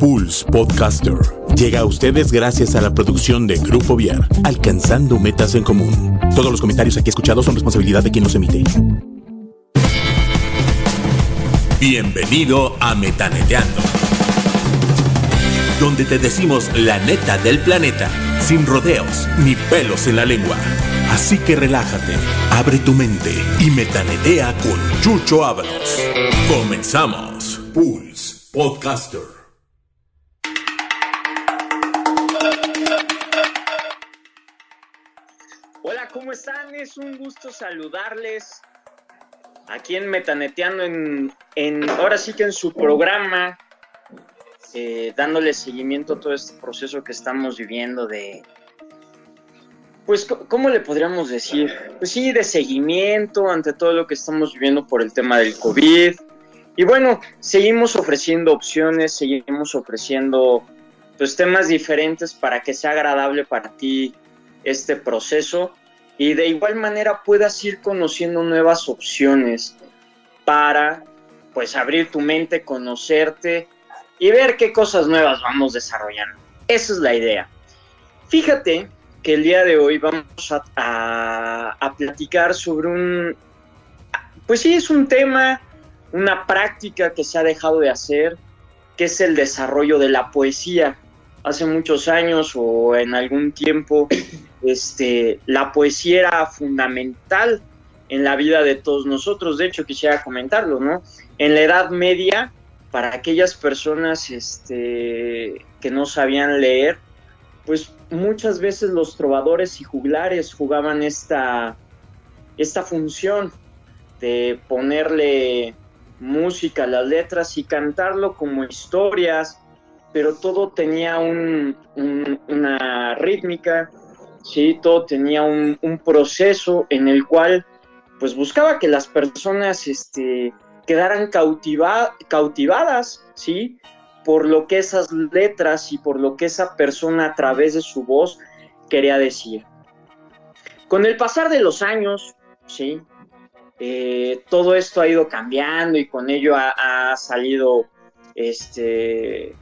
Pulse Podcaster llega a ustedes gracias a la producción de Grupo Viar, alcanzando metas en común. Todos los comentarios aquí escuchados son responsabilidad de quien los emite. Bienvenido a Metaneteando, donde te decimos la neta del planeta, sin rodeos ni pelos en la lengua. Así que relájate, abre tu mente y metanetea con Chucho Ábalos. Comenzamos. Pulse Podcaster. ¿Cómo están? Es un gusto saludarles aquí en Metaneteando, en, en ahora sí que en su programa, eh, dándole seguimiento a todo este proceso que estamos viviendo de, pues, ¿cómo le podríamos decir? Pues sí, de seguimiento ante todo lo que estamos viviendo por el tema del COVID. Y bueno, seguimos ofreciendo opciones, seguimos ofreciendo pues temas diferentes para que sea agradable para ti este proceso y de igual manera puedas ir conociendo nuevas opciones para pues abrir tu mente, conocerte y ver qué cosas nuevas vamos desarrollando. Esa es la idea. Fíjate que el día de hoy vamos a, a, platicar sobre un, pues sí, es un tema, una práctica que se ha dejado de hacer, que es el desarrollo de la poesía. Hace muchos años o en algún tiempo, este, la poesía era fundamental en la vida de todos nosotros. De hecho, quisiera comentarlo, ¿no? En la Edad Media, para aquellas personas este, que no sabían leer, pues muchas veces los trovadores y juglares jugaban esta, esta función de ponerle música a las letras y cantarlo como historias, pero todo tenía un, una rítmica, ¿sí? todo tenía un, proceso en el cual pues buscaba que las personas este, quedaran cautiva, cautivadas, ¿sí? por lo que esas letras y por lo que esa persona a través de su voz quería decir. Con el pasar de los años, ¿sí? Eh, todo esto ha ido cambiando y con ello ha, salido este,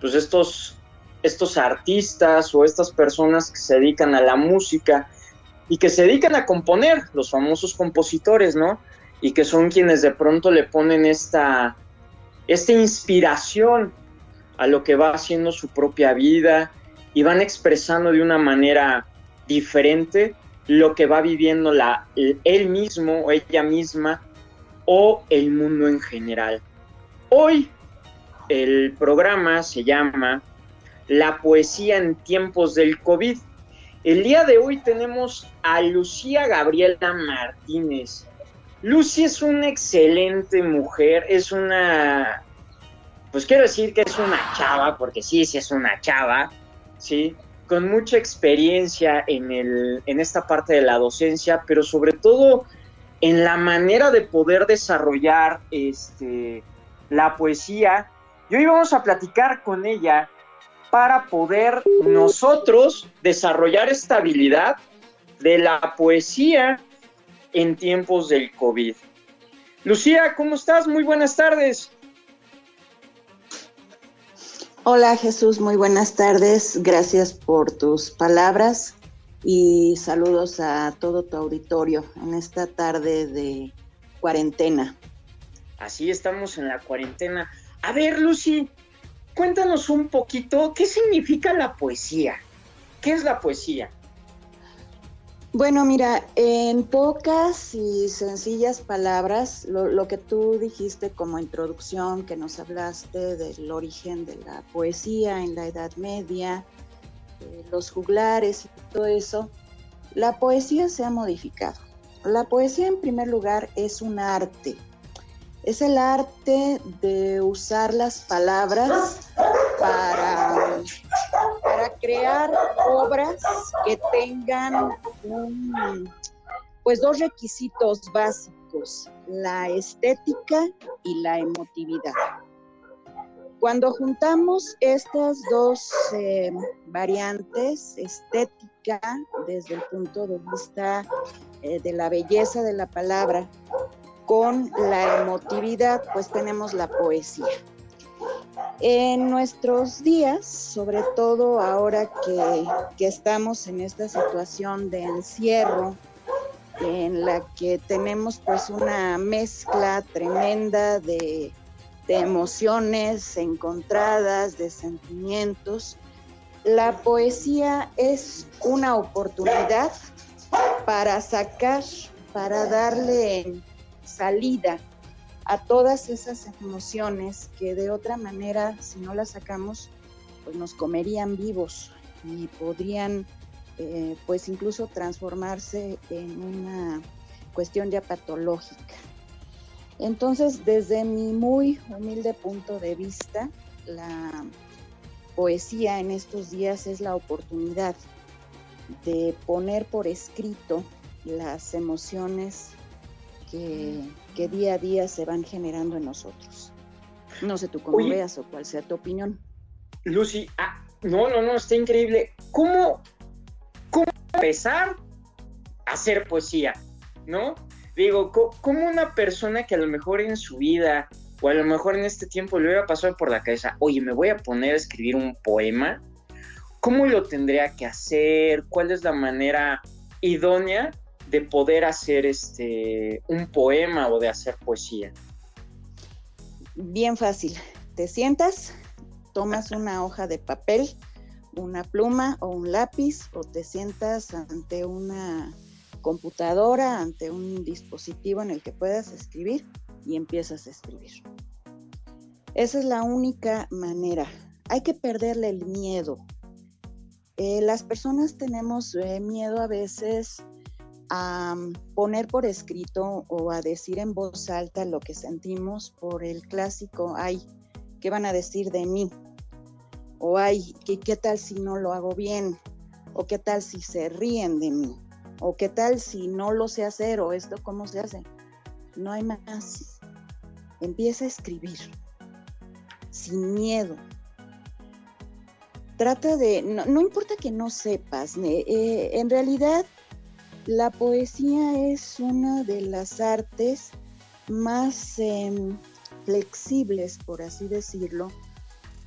pues estos, estos artistas o estas personas que se dedican a la música y que se dedican a componer, los famosos compositores, ¿no? Y que son quienes de pronto le ponen esta, esta inspiración a lo que va haciendo su propia vida y van expresando de una manera diferente lo que va viviendo la, él mismo o ella misma o el mundo en general. Hoy el programa se llama La poesía en tiempos del COVID. El día de hoy tenemos a Lucía Gabriela Martínez. Lucy es una excelente mujer, es una pues quiero decir que es una chava, porque sí, sí es una chava, ¿sí? Con mucha experiencia en, el, en esta parte de la docencia, pero sobre todo en la manera de poder desarrollar este, la poesía. Y hoy vamos a platicar con ella para poder nosotros desarrollar esta habilidad de la poesía en tiempos del COVID. Lucía, ¿cómo estás? Muy buenas tardes. Hola Jesús, muy buenas tardes. Gracias por tus palabras y saludos a todo tu auditorio en esta tarde de cuarentena. Así estamos en la cuarentena. A ver, Lucy, cuéntanos un poquito qué significa la poesía. ¿Qué es la poesía? Bueno, mira, en pocas y sencillas palabras, lo, que tú dijiste como introducción, que nos hablaste del origen de la poesía en la Edad Media, los juglares y todo eso, la poesía se ha modificado. La poesía en primer lugar es un arte, es el arte de usar las palabras para, para crear obras que tengan pues dos requisitos básicos, la estética y la emotividad. Cuando juntamos estas dos eh, variantes, estética desde el punto de vista eh, de la belleza de la palabra con la emotividad, pues tenemos la poesía. En nuestros días, sobre todo ahora que, que, estamos en esta situación de encierro, en la que tenemos pues una mezcla tremenda de, de emociones encontradas, de sentimientos, la poesía es una oportunidad para sacar, para darle salida a todas esas emociones que de otra manera, si no las sacamos, pues nos comerían vivos y podrían eh, pues incluso transformarse en una cuestión ya patológica. Entonces, desde mi muy humilde punto de vista, la poesía en estos días es la oportunidad de poner por escrito las emociones que, día a día se van generando en nosotros. No sé tú cómo veas o cuál sea tu opinión. Lucy, ah, no, no, no, está increíble. ¿Cómo, cómo empezar a hacer poesía? ¿No? Digo, ¿cómo una persona que a lo mejor en su vida o a lo mejor en este tiempo le hubiera pasado por la cabeza, oye, me voy a poner a escribir un poema, ¿cómo lo tendría que hacer? ¿Cuál es la manera idónea de poder hacer este un poema o de hacer poesía? Bien fácil. Te sientas, tomas una hoja de papel, una pluma o un lápiz o te sientas ante una computadora, ante un dispositivo en el que puedas escribir y empiezas a escribir. Esa es la única manera. Hay que perderle el miedo. Eh, las personas tenemos eh, miedo a veces a poner por escrito o a decir en voz alta lo que sentimos por el clásico, ay, ¿qué van a decir de mí? O ay, ¿qué, qué tal si no lo hago bien? ¿O qué tal si se ríen de mí? ¿O qué tal si no lo sé hacer? ¿O esto cómo se hace? No hay más. Empieza a escribir sin miedo. Trata de, no, importa que no sepas, eh, en realidad la poesía es una de las artes más em, flexibles, por así decirlo,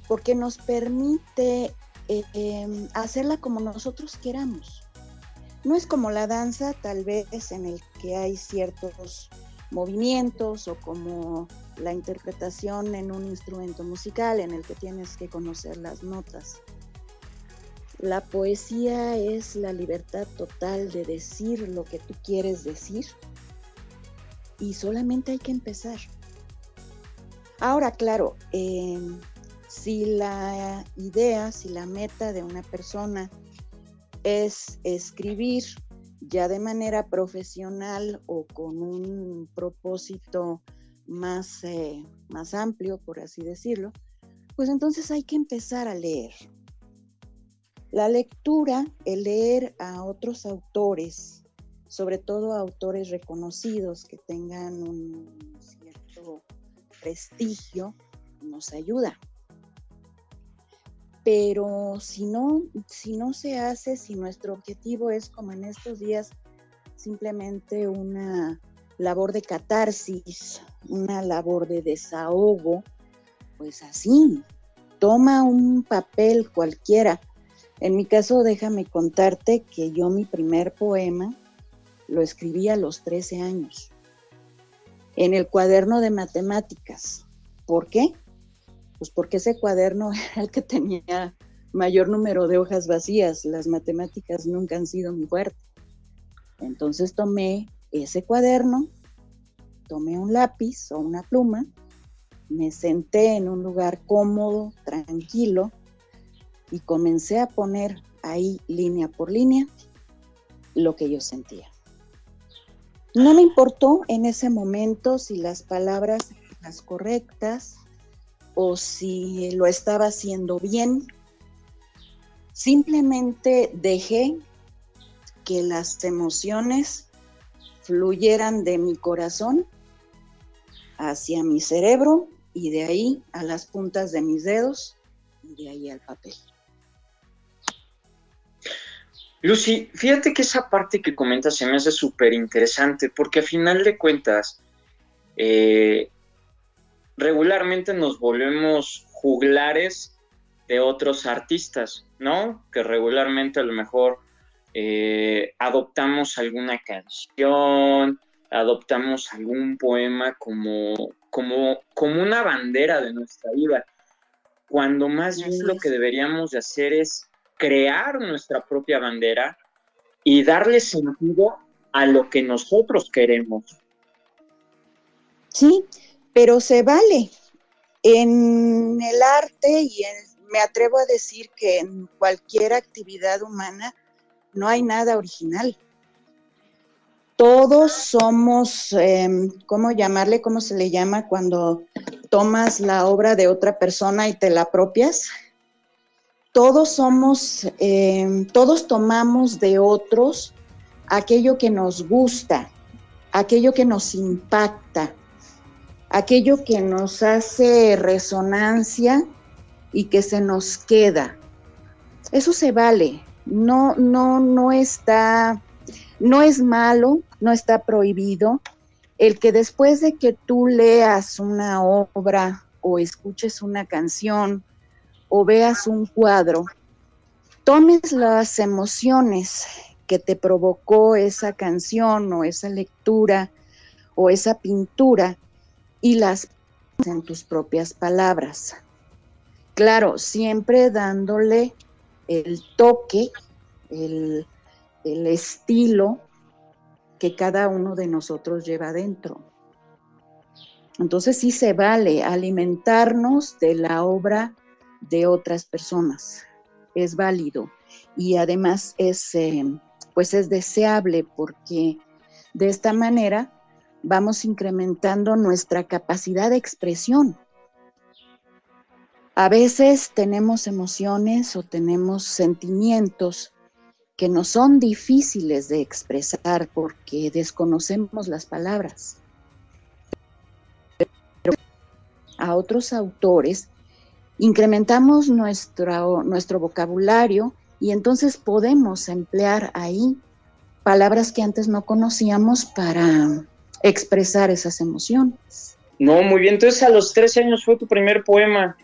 porque nos permite em, hacerla como nosotros queramos. No es como la danza, tal vez, en el que hay ciertos movimientos o como la interpretación en un instrumento musical en el que tienes que conocer las notas. La poesía es la libertad total de decir lo que tú quieres decir y solamente hay que empezar. Ahora, claro, em, si la idea, si la meta de una persona es escribir ya de manera profesional o con un propósito más, eh, más amplio, por así decirlo, pues entonces hay que empezar a leer. La lectura, el leer a otros autores, sobre todo a autores reconocidos que tengan un cierto prestigio, nos ayuda pero si no, si no se hace, si nuestro objetivo es como en estos días simplemente una labor de catarsis, una labor de desahogo, pues así, toma un papel cualquiera. En mi caso, déjame contarte que yo mi primer poema lo escribí a los 13 años, en el cuaderno de matemáticas. ¿Por qué? Pues porque ese cuaderno era el que tenía mayor número de hojas vacías. Las matemáticas nunca han sido mi fuerte. Entonces tomé ese cuaderno, tomé un lápiz o una pluma, me senté en un lugar cómodo, tranquilo, y comencé a poner ahí línea por línea lo que yo sentía. No me importó en ese momento si las palabras eran las correctas, o si lo estaba haciendo bien. Simplemente dejé que las emociones fluyeran de mi corazón hacia mi cerebro y de ahí a las puntas de mis dedos y de ahí al papel. Lucy, fíjate que esa parte que comentas se me hace súper interesante porque a final de cuentas, eh, regularmente nos volvemos juglares de otros artistas, ¿no? Que regularmente a lo mejor eh, adoptamos alguna canción, adoptamos algún poema como, como, como una bandera de nuestra vida, cuando más bien lo que deberíamos de hacer es crear nuestra propia bandera y darle sentido a lo que nosotros queremos. Sí, pero se vale. En el arte y me atrevo a decir que en cualquier actividad humana no hay nada original. Todos somos, em, ¿cómo llamarle? ¿Cómo se le llama cuando tomas la obra de otra persona y te la apropias? Todos somos, em, todos tomamos de otros aquello que nos gusta, aquello que nos impacta, aquello que nos hace resonancia y que se nos queda. Eso se vale, no, no, no está, no es malo, no está prohibido. El que después de que tú leas una obra o escuches una canción o veas un cuadro, tomes las emociones que te provocó esa canción o esa lectura o esa pintura y las en tus propias palabras. Claro, siempre dándole el toque, el, estilo que cada uno de nosotros lleva dentro. Entonces sí se vale alimentarnos de la obra de otras personas. Es válido y además es, eh, pues es deseable porque de esta manera vamos incrementando nuestra capacidad de expresión. A veces tenemos emociones o tenemos sentimientos que nos son difíciles de expresar porque desconocemos las palabras. A otros autores incrementamos nuestro, nuestro vocabulario y entonces podemos emplear ahí palabras que antes no conocíamos para expresar esas emociones. No, muy bien. Entonces a los 13 años fue tu primer poema.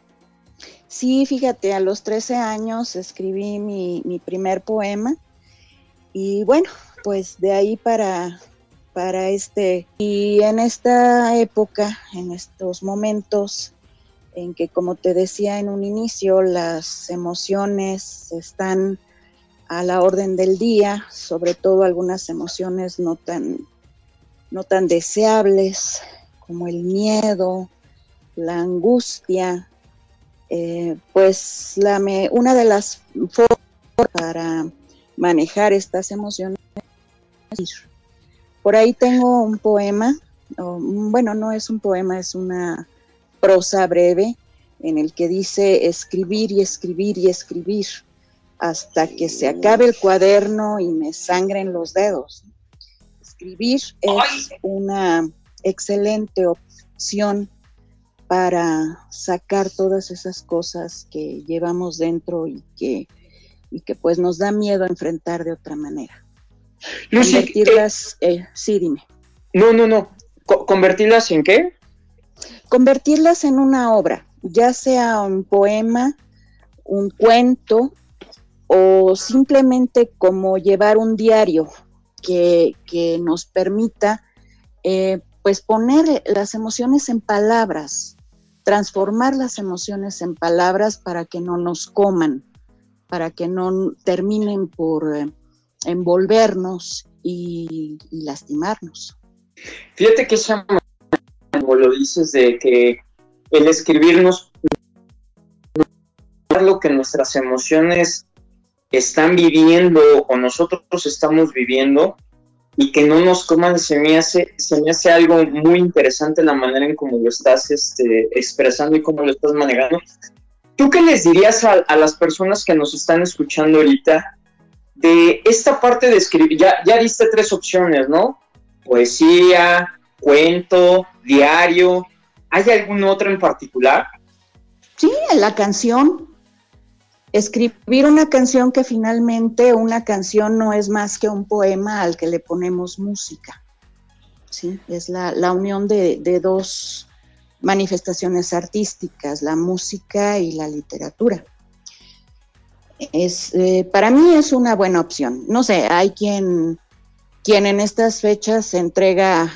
Sí, fíjate, a los 13 años escribí mi, primer poema y bueno, pues de ahí para, para este, y en esta época, en estos momentos en que, como te decía en un inicio, las emociones están a la orden del día, sobre todo algunas emociones no tan, no tan deseables como el miedo, la angustia, eh, pues la una de las formas para manejar estas emociones por ahí tengo un poema, bueno, no es un poema, es una prosa breve en el que dice escribir y escribir y escribir hasta que se acabe el cuaderno y me sangren los dedos. Escribir es una excelente opción para sacar todas esas cosas que llevamos dentro y que, y que pues nos da miedo enfrentar de otra manera. convertirlas, eh, eh, sí, dime. No, no, no. ¿Convertirlas en qué? Convertirlas en una obra, ya sea un poema, un cuento o simplemente como llevar un diario que, nos permita eh, pues poner las emociones en palabras, transformar las emociones en palabras para que no nos coman, para que no terminen por eh, envolvernos y, lastimarnos. Fíjate que esa como lo dices, de que el escribirnos lo que nuestras emociones están viviendo o nosotros estamos viviendo, y que no nos coman, se me hace, se me hace algo muy interesante la manera en cómo lo estás este, expresando y cómo lo estás manejando. ¿Tú qué les dirías a, las personas que nos están escuchando ahorita de esta parte de escribir? Ya, ya diste tres opciones, ¿no? Poesía, cuento, diario. ¿Hay alguna otra en particular? Sí, la canción, escribir una canción que finalmente una canción no es más que un poema al que le ponemos música. ¿sí? Es la, unión de, dos, manifestaciones artísticas, la música y la literatura. Es, eh, para mí es una buena opción. No sé, hay quien, quien en estas fechas entrega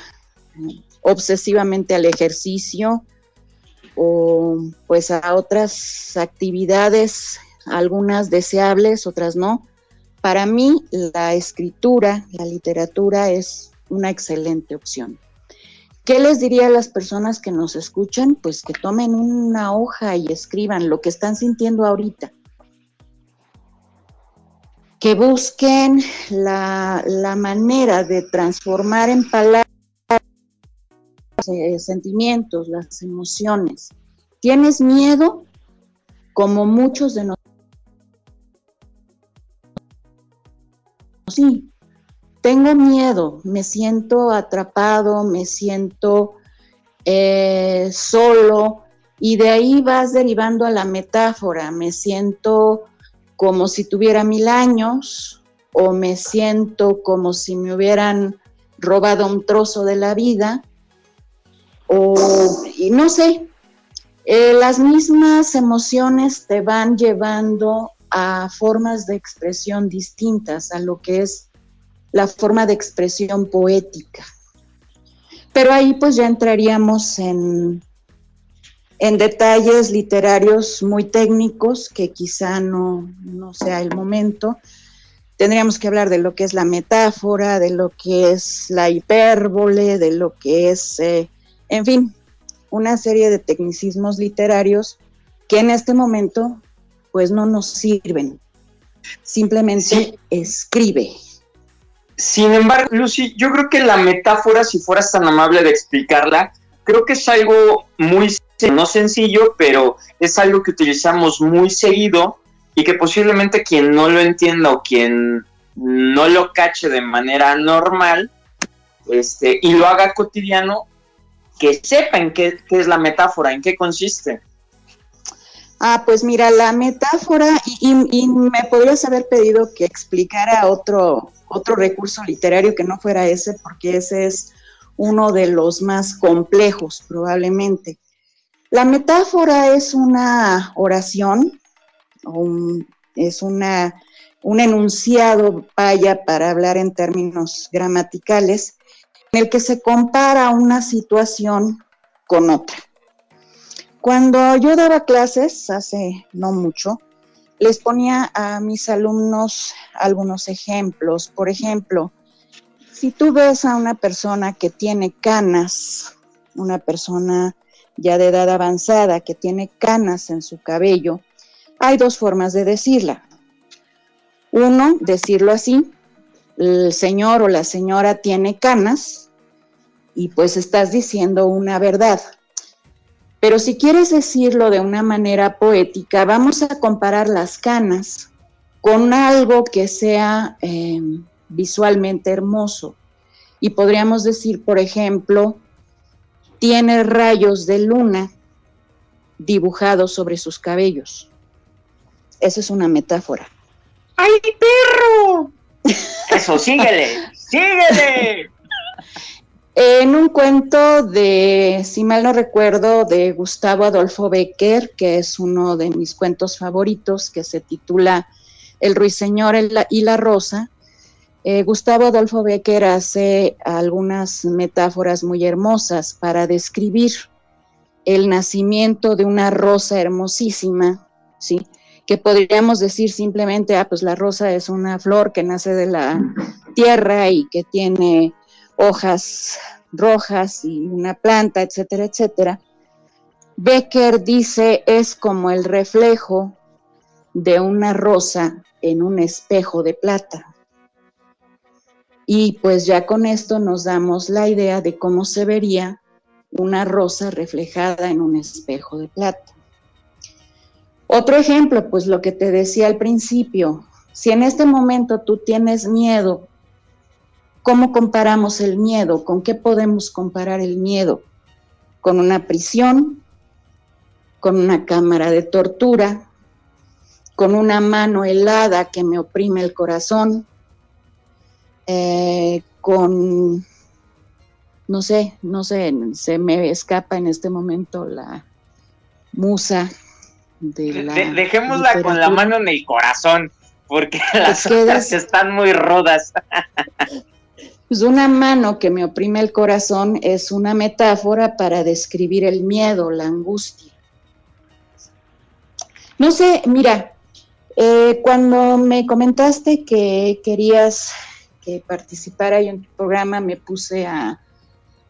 obsesivamente al ejercicio o pues a otras actividades, algunas deseables, otras no. Para mí la escritura, la literatura es una excelente opción. ¿Qué les diría a las personas que nos escuchan? Pues que tomen una hoja y escriban lo que están sintiendo ahorita. Que busquen la, manera de transformar en palabras eh, sentimientos, las emociones. ¿Tienes miedo? Como muchos de nosotros. Sí, tengo miedo, me siento atrapado, me siento eh, solo y de ahí vas derivando a la metáfora, me siento como si tuviera mil años o me siento como si me hubieran robado un trozo de la vida o y no sé, eh, las mismas emociones te van llevando a formas de expresión distintas a lo que es la forma de expresión poética. Pero ahí pues ya entraríamos en, en detalles literarios muy técnicos que quizá no, sea el momento. Tendríamos que hablar de lo que es la metáfora, de lo que es la hipérbole, de lo que es, eh, en fin, una serie de tecnicismos literarios que en este momento pues no nos sirven. Simplemente escribe. Sin embargo, Lucy, yo creo que la metáfora, si fueras tan amable de explicarla, creo que es algo muy, no sencillo, pero es algo que utilizamos muy seguido y que posiblemente quien no lo entienda o quien no lo cache de manera normal este, y lo haga cotidiano, que sepan qué, qué es la metáfora, en qué consiste. Ah, pues mira, la metáfora, y, me podrías haber pedido que explicara otro, otro recurso literario que no fuera ese, porque ese es uno de los más complejos probablemente. La metáfora es una oración, es una, un enunciado, vaya, para hablar en términos gramaticales, en el que se compara una situación con otra. Cuando yo daba clases, hace no mucho, les ponía a mis alumnos algunos ejemplos. Por ejemplo, si tú ves a una persona que tiene canas, una persona ya de edad avanzada que tiene canas en su cabello, hay dos formas de decirla. Uno, decirlo así, el señor o la señora tiene canas y pues estás diciendo una verdad. Pero si quieres decirlo de una manera poética, vamos a comparar las canas con algo que sea eh, visualmente hermoso. Y podríamos decir, por ejemplo, tiene rayos de luna dibujados sobre sus cabellos. Esa es una metáfora. ¡Ay, perro! Eso, síguele, síguele. En un cuento de, si mal no recuerdo, de Gustavo Adolfo Becker, que es uno de mis cuentos favoritos, que se titula El ruiseñor y la rosa, eh, Gustavo Adolfo Becker hace algunas metáforas muy hermosas para describir el nacimiento de una rosa hermosísima, ¿sí? que podríamos decir simplemente, ah, pues la rosa es una flor que nace de la tierra y que tiene hojas rojas y una planta, etcétera, etcétera, Becker dice es como el reflejo de una rosa en un espejo de plata. Y pues ya con esto nos damos la idea de cómo se vería una rosa reflejada en un espejo de plata. Otro ejemplo, pues lo que te decía al principio, si en este momento tú tienes miedo ¿Cómo comparamos el miedo? ¿Con qué podemos comparar el miedo? ¿Con una prisión? ¿Con una cámara de tortura? ¿Con una mano helada que me oprime el corazón? Eh, ¿Con no sé, no sé, se me escapa en este momento la musa de la. dejémosla con la mano en el corazón, porque las otras están muy rudas. Pues una mano que me oprime el corazón es una metáfora para describir el miedo, la angustia. No sé, mira, eh, cuando me comentaste que querías que participara en tu programa, me puse a,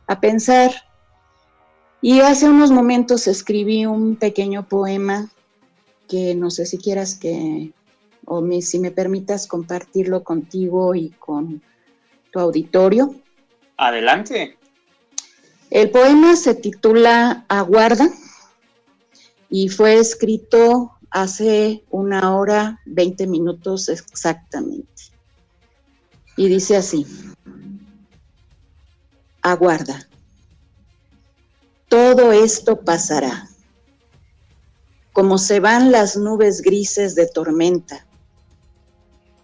a pensar y hace unos momentos escribí un pequeño poema que no sé si quieras que, o si me permitas compartirlo contigo y con tu auditorio. Adelante. El poema se titula Aguarda y fue escrito hace una hora, 20 minutos exactamente. Y dice así, aguarda, todo esto pasará, como se van las nubes grises de tormenta,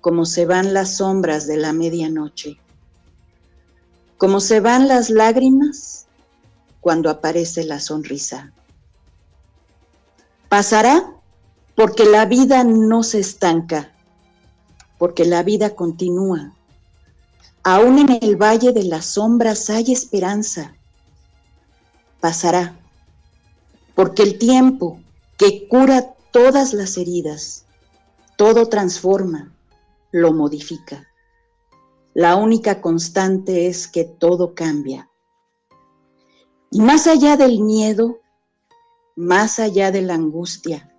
como se van las sombras de la medianoche, como se van las lágrimas cuando aparece la sonrisa. Pasará porque la vida no se estanca, porque la vida continúa. Aún en el valle de las sombras hay esperanza. Pasará, porque el tiempo que cura todas las heridas, todo transforma, lo modifica. La única constante es que todo cambia. Y más allá del miedo, más allá de la angustia,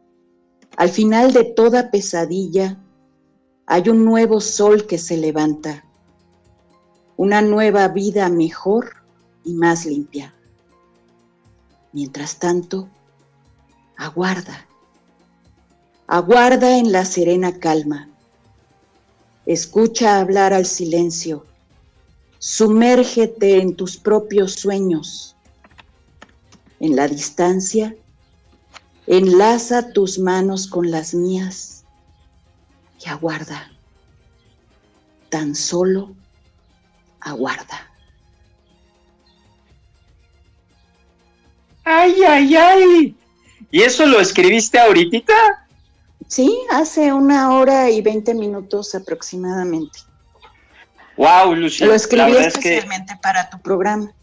al final de toda pesadilla hay un nuevo sol que se levanta, una nueva vida mejor y más limpia. Mientras tanto, aguarda, aguarda en la serena calma, escucha hablar al silencio, sumérgete en tus propios sueños. En la distancia, Enlaza tus manos con las mías y aguarda. Tan solo aguarda. ¡Ay, ay, ay! ¿Y eso lo escribiste ahorita? Sí, hace una hora y veinte minutos aproximadamente. Wow, Lucía. Lo escribí especialmente para tu programa.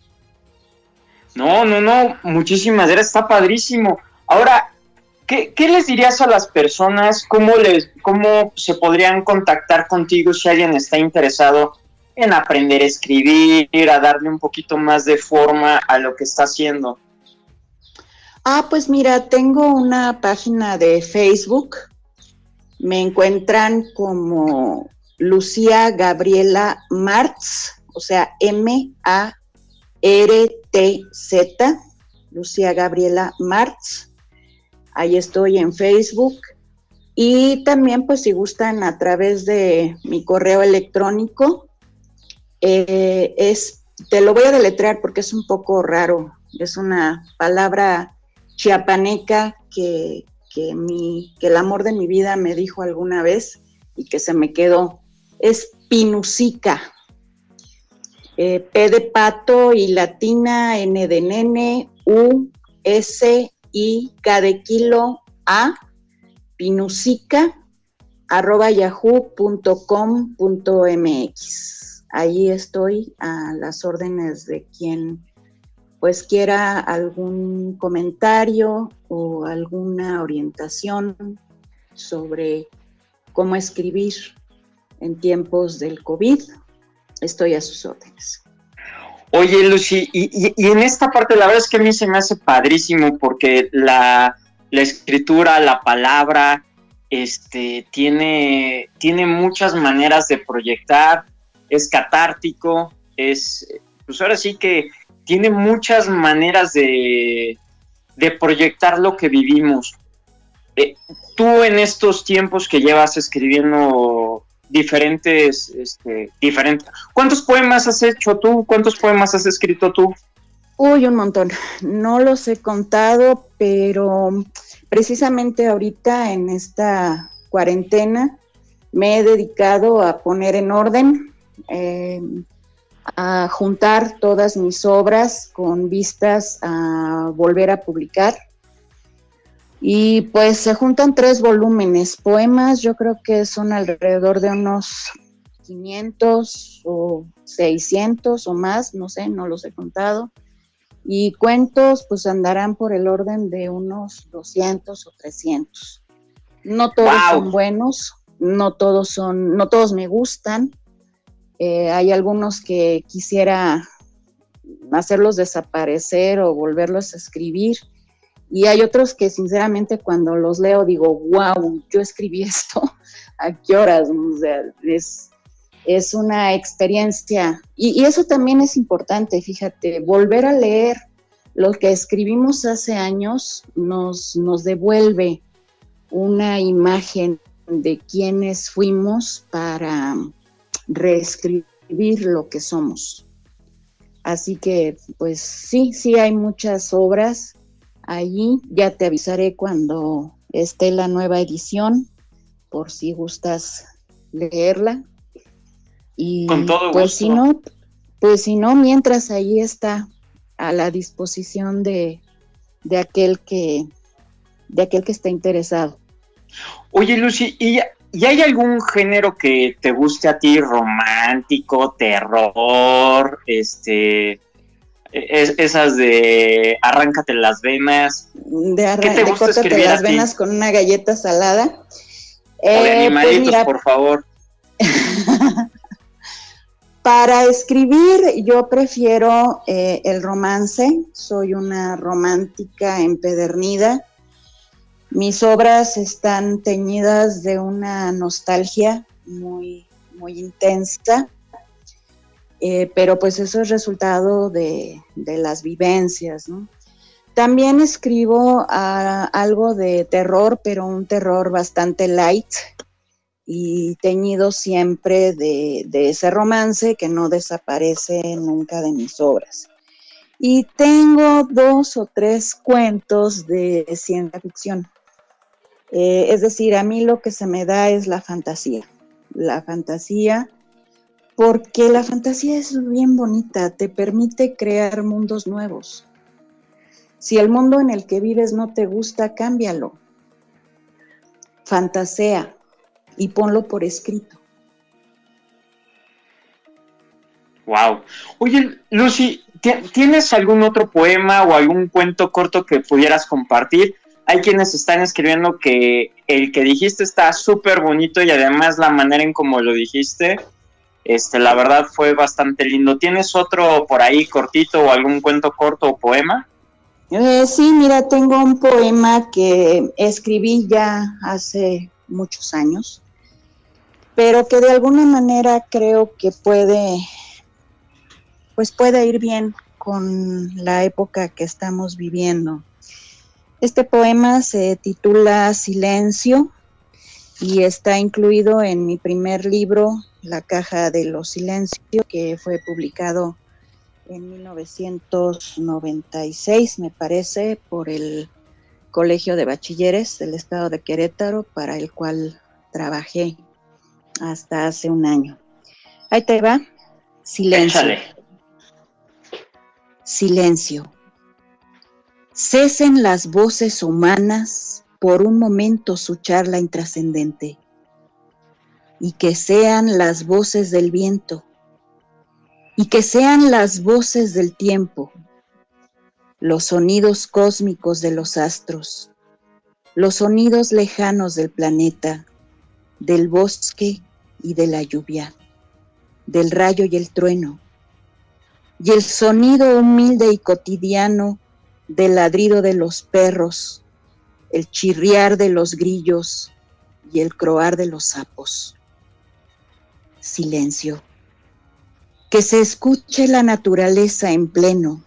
No, no, no, muchísimas gracias, está padrísimo. Ahora, ¿qué, les dirías a las personas? ¿Cómo, les, ¿Cómo se podrían contactar contigo si alguien está interesado en aprender a escribir, a darle un poquito más de forma a lo que está haciendo? Ah, pues mira, tengo una página de Facebook. Me encuentran como Lucía Gabriela Martz, o sea, M-A-R-T-Z, Lucía Gabriela Martz ahí estoy en Facebook. Y también, pues si gustan, a través de mi correo electrónico, eh, es, te lo voy a deletrear porque es un poco raro, es una palabra chiapaneca que, que, mi, que el amor de mi vida me dijo alguna vez y que se me quedó. Es pinusica. Eh, P de pato y latina, N de nene, U, S, y cada kilo a pinusica arroba yahoo.com.mx. Ahí estoy a las órdenes de quien pues quiera algún comentario o alguna orientación sobre cómo escribir en tiempos del COVID. Estoy a sus órdenes. Oye, Lucy, y, en esta parte la verdad es que a mí se me hace padrísimo porque la, escritura, la palabra, este, tiene, tiene muchas maneras de proyectar, es catártico, es, pues ahora sí que tiene muchas maneras de, proyectar lo que vivimos. Eh, tú en estos tiempos que llevas escribiendo diferentes, este, diferentes. ¿Cuántos poemas has hecho tú? ¿Cuántos poemas has escrito tú? Uy, un montón. No los he contado, pero precisamente ahorita en esta cuarentena me he dedicado a poner en orden, eh, a juntar todas mis obras con vistas a volver a publicar. Y pues se juntan tres volúmenes. Poemas yo creo que son alrededor de unos 500 o 600 o más, no sé, no los he contado. Y cuentos pues andarán por el orden de unos 200 o 300. No todos son buenos, no todos son, no todos me gustan. Eh, hay algunos que quisiera hacerlos desaparecer o volverlos a escribir. Y hay otros que sinceramente cuando los leo digo, wow, yo escribí esto, ¿a qué horas? es, es una experiencia. Y, y, eso también es importante, fíjate, volver a leer lo que escribimos hace años nos, nos devuelve una imagen de quienes fuimos para reescribir lo que somos. Así que, pues sí, sí hay muchas obras allí. Ya te avisaré cuando esté la nueva edición, por si gustas leerla. Y Con todo pues si no, pues si no, mientras ahí está a la disposición de, de aquel que de aquel que está interesado. Oye, Lucy, ¿y, ¿y, hay algún género que te guste a ti? Romántico, terror, este, es, esas de arráncate las venas. De, arran ¿Qué te gusta de las venas con una galleta salada. O de eh, animalitos, pues mira, por favor. Para escribir yo prefiero eh, el romance, soy una romántica empedernida mis obras están teñidas de una nostalgia muy, muy intensa, eh, pero pues eso es resultado de, las vivencias, También escribo ah, algo de terror, pero un terror bastante light y teñido siempre de, de ese romance que no desaparece nunca de mis obras. Y tengo dos o tres cuentos de ciencia ficción. Eh, es decir, a mí lo que se me da es la fantasía. La fantasía, porque la fantasía es bien bonita, te permite crear mundos nuevos. Si el mundo en el que vives no te gusta, cámbialo. Fantasea y ponlo por escrito. Wow. Oye, Lucy, ¿tienes algún otro poema o algún cuento corto que pudieras compartir? Hay quienes están escribiendo que el que dijiste está súper bonito y además la manera en como lo dijiste, este, la verdad fue bastante lindo. ¿Tienes otro por ahí cortito o algún cuento corto o poema? Eh, sí, mira, tengo un poema que escribí ya hace muchos años, pero que de alguna manera creo que puede, pues puede ir bien con la época que estamos viviendo. Este poema se titula Silencio y está incluido en mi primer libro, La Caja de los Silencios, que fue publicado en 1996, me parece, por el Colegio de Bachilleres del Estado de Querétaro, para el cual trabajé hasta hace un año. Ahí te va. Silencio. Échale. Silencio. Cesen las voces humanas por un momento su charla intrascendente y que sean las voces del viento y que sean las voces del tiempo, los sonidos cósmicos de los astros, los sonidos lejanos del planeta, del bosque y de la lluvia, del rayo y el trueno, y el sonido humilde y cotidiano del ladrido de los perros, el chirriar de los grillos y el croar de los sapos. Silencio. Que se escuche la naturaleza en pleno.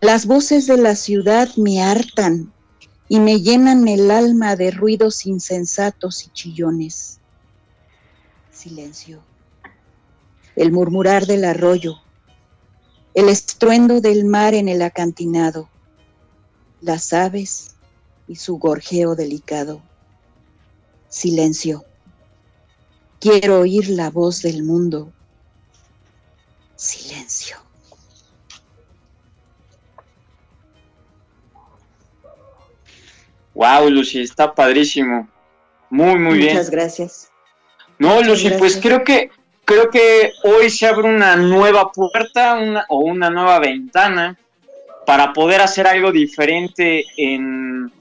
Las voces de la ciudad me hartan y me llenan el alma de ruidos insensatos y chillones. Silencio. El murmurar del arroyo, el estruendo del mar en el acantinado, las aves y su gorjeo delicado. Silencio. Quiero oír la voz del mundo. silencio. Wow, Lucy, está padrísimo. Muy, muy bien. Muchas gracias. No, Lucy, pues creo que creo que hoy se abre una nueva puerta o una nueva ventana para poder hacer algo diferente en,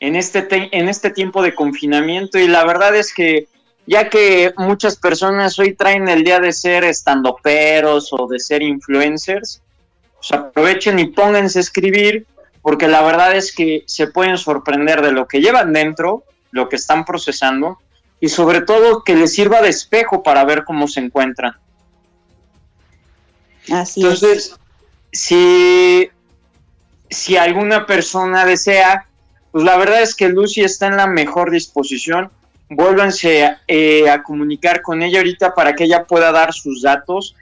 en, este en este tiempo de confinamiento. Y la verdad es que ya que muchas personas hoy traen el día de ser estandoperos o de ser influencers, pues aprovechen y pónganse a escribir, porque la verdad es que se pueden sorprender de lo que llevan dentro, lo que están procesando, y sobre todo que les sirva de espejo para ver cómo se encuentran. Así Entonces, si, si alguna persona desea, pues la verdad es que Lucy está en la mejor disposición. Vuélvanse eh, a comunicar con ella ahorita para que ella pueda dar sus datos.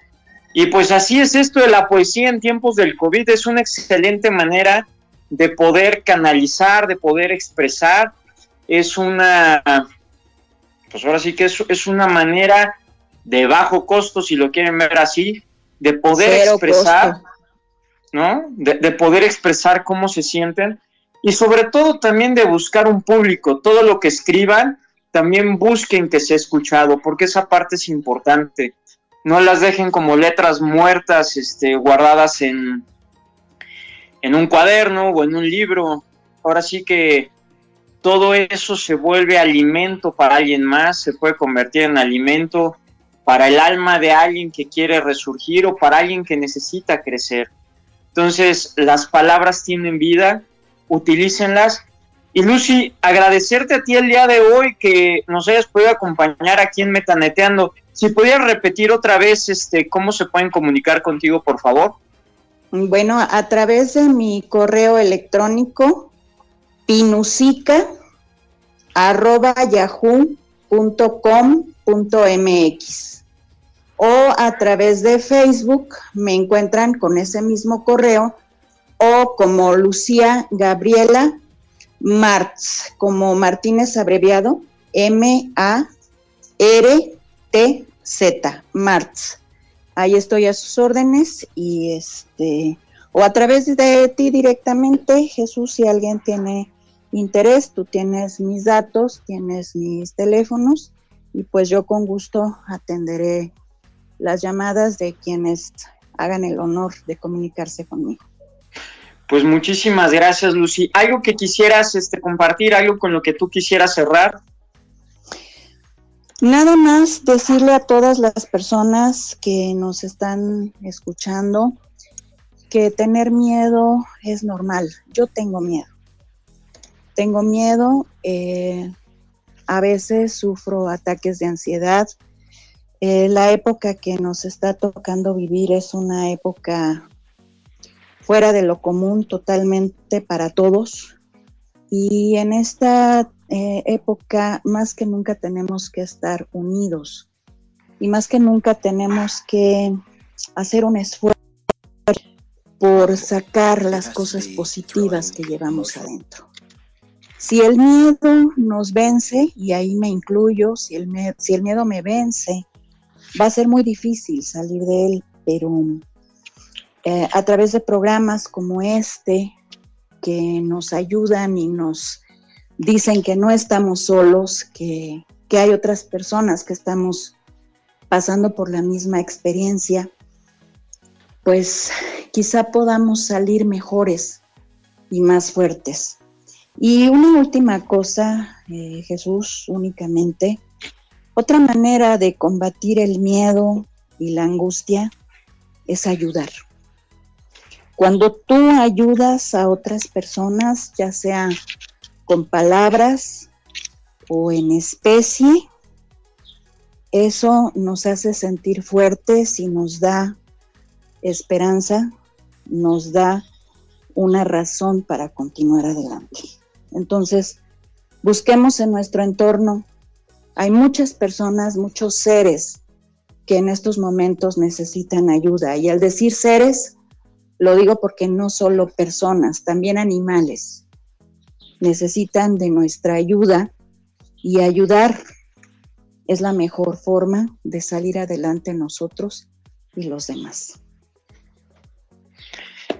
Y pues así es esto de la poesía en tiempos del COVID. Es una excelente manera de poder canalizar, de poder expresar. Es una pues ahora sí que es, es una manera de bajo costo, si lo quieren ver así, de poder expresar, ¿no? De, de, poder expresar cómo se sienten y sobre todo también de buscar un público. Todo lo que escriban, también busquen que sea escuchado, porque esa parte es importante. No las dejen como letras muertas, este, guardadas en, en un cuaderno o en un libro. Ahora sí que todo eso se vuelve alimento para alguien más, se puede convertir en alimento para el alma de alguien que quiere resurgir o para alguien que necesita crecer. Entonces, las palabras tienen vida, utilícenlas. Y Lucy, agradecerte a ti el día de hoy que nos hayas podido acompañar aquí en Metaneteando. Si pudieras repetir otra vez este, cómo se pueden comunicar contigo, por favor. Bueno, a través de mi correo electrónico pinusica arroba yahoo.com.mx o a través de Facebook me encuentran con ese mismo correo o como Lucía Gabriela Martz, como Martínez abreviado, M-A-R-T-Z, Martz. Ahí estoy a sus órdenes y este, o a través de ti directamente, Jesús, si alguien tiene interés, tú tienes mis datos, tienes mis teléfonos y pues yo con gusto atenderé las llamadas de quienes hagan el honor de comunicarse conmigo. Pues muchísimas gracias, Lucy. ¿Algo que quisieras este, compartir, algo con lo que tú quisieras cerrar? Nada más decirle a todas las personas que nos están escuchando que tener miedo es normal. Yo tengo miedo tengo miedo, eh, a veces sufro ataques de ansiedad. Eh, la época que nos está tocando vivir es una época fuera de lo común totalmente para todos. Y en esta eh, época más que nunca tenemos que estar unidos y más que nunca tenemos que hacer un esfuerzo por sacar las cosas positivas que llevamos adentro. Si el miedo nos vence, y ahí me incluyo, si el, si el miedo me vence, va a ser muy difícil salir de él, pero eh, a través de programas como este, que nos ayudan y nos dicen que no estamos solos, que, que hay otras personas que estamos pasando por la misma experiencia, pues quizá podamos salir mejores y más fuertes. Y una última cosa, eh, Jesús, únicamente, otra manera de combatir el miedo y la angustia es ayudar. Cuando tú ayudas a otras personas, ya sea con palabras o en especie, eso nos hace sentir fuertes y nos da esperanza, nos da una razón para continuar adelante. Entonces, busquemos en nuestro entorno. Hay muchas personas, muchos seres que en estos momentos necesitan ayuda. Y al decir seres, lo digo porque no solo personas, también animales necesitan de nuestra ayuda y ayudar es la mejor forma de salir adelante nosotros y los demás.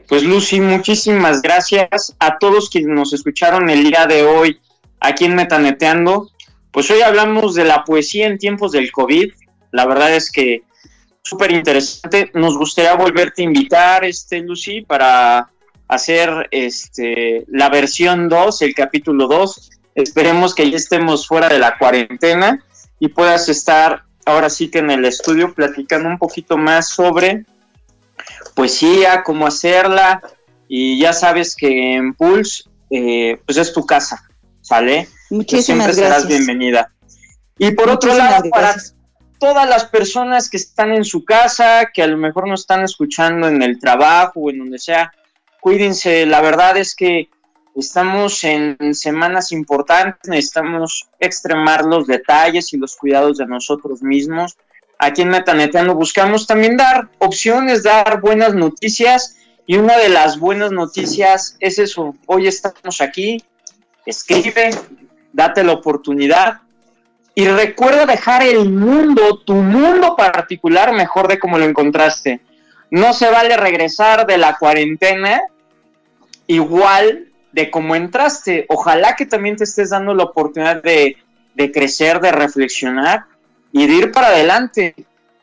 Pues Lucy, muchísimas gracias a todos quienes nos escucharon el día de hoy aquí en Metaneteando. Pues hoy hablamos de la poesía en tiempos del COVID. La verdad es que súper interesante. Nos gustaría volverte a invitar, este, Lucy, para hacer este, la versión 2, el capítulo 2. Esperemos que ya estemos fuera de la cuarentena y puedas estar ahora sí que en el estudio platicando un poquito más sobre poesía, cómo hacerla. Y ya sabes que en Pulse, eh, pues es tu casa, ¿sale? Muchísimas siempre gracias. serás bienvenida. Y por otro lado, para todas las personas que están en su casa, que a lo mejor no están escuchando en el trabajo o en donde sea, cuídense. La verdad es que estamos en semanas importantes, necesitamos extremar los detalles y los cuidados de nosotros mismos. Aquí en Metaneteando buscamos también dar opciones, dar buenas noticias. Y una de las buenas noticias es eso. Hoy estamos aquí. Escribe, date la oportunidad y recuerda dejar el mundo, tu mundo particular, mejor de como lo encontraste. No se vale regresar de la cuarentena igual de como entraste. Ojalá que también te estés dando la oportunidad de, de crecer, de reflexionar y de ir para adelante.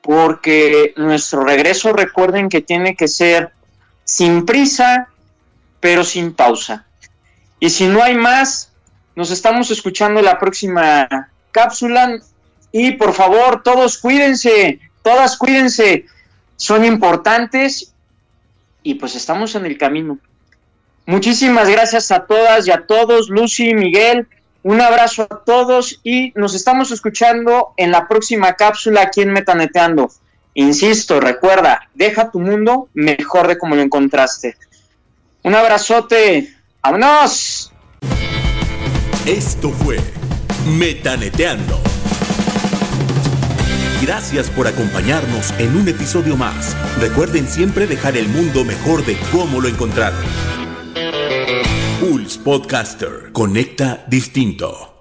Porque nuestro regreso, recuerden que tiene que ser sin prisa, pero sin pausa. Y si no hay más, nos estamos escuchando la próxima cápsula. Y por favor, todos cuídense, todas cuídense, son importantes y pues estamos en el camino. Muchísimas gracias a todas y a todos, Lucy, Miguel, un abrazo a todos y nos estamos escuchando en la próxima cápsula aquí en Metaneteando. Insisto, recuerda, deja tu mundo mejor de como lo encontraste. Un abrazote, vámonos. Esto fue Metaneteando. Gracias por acompañarnos en un episodio más. Recuerden siempre dejar el mundo mejor de cómo lo encontraron. Pulse Podcaster. Conecta distinto.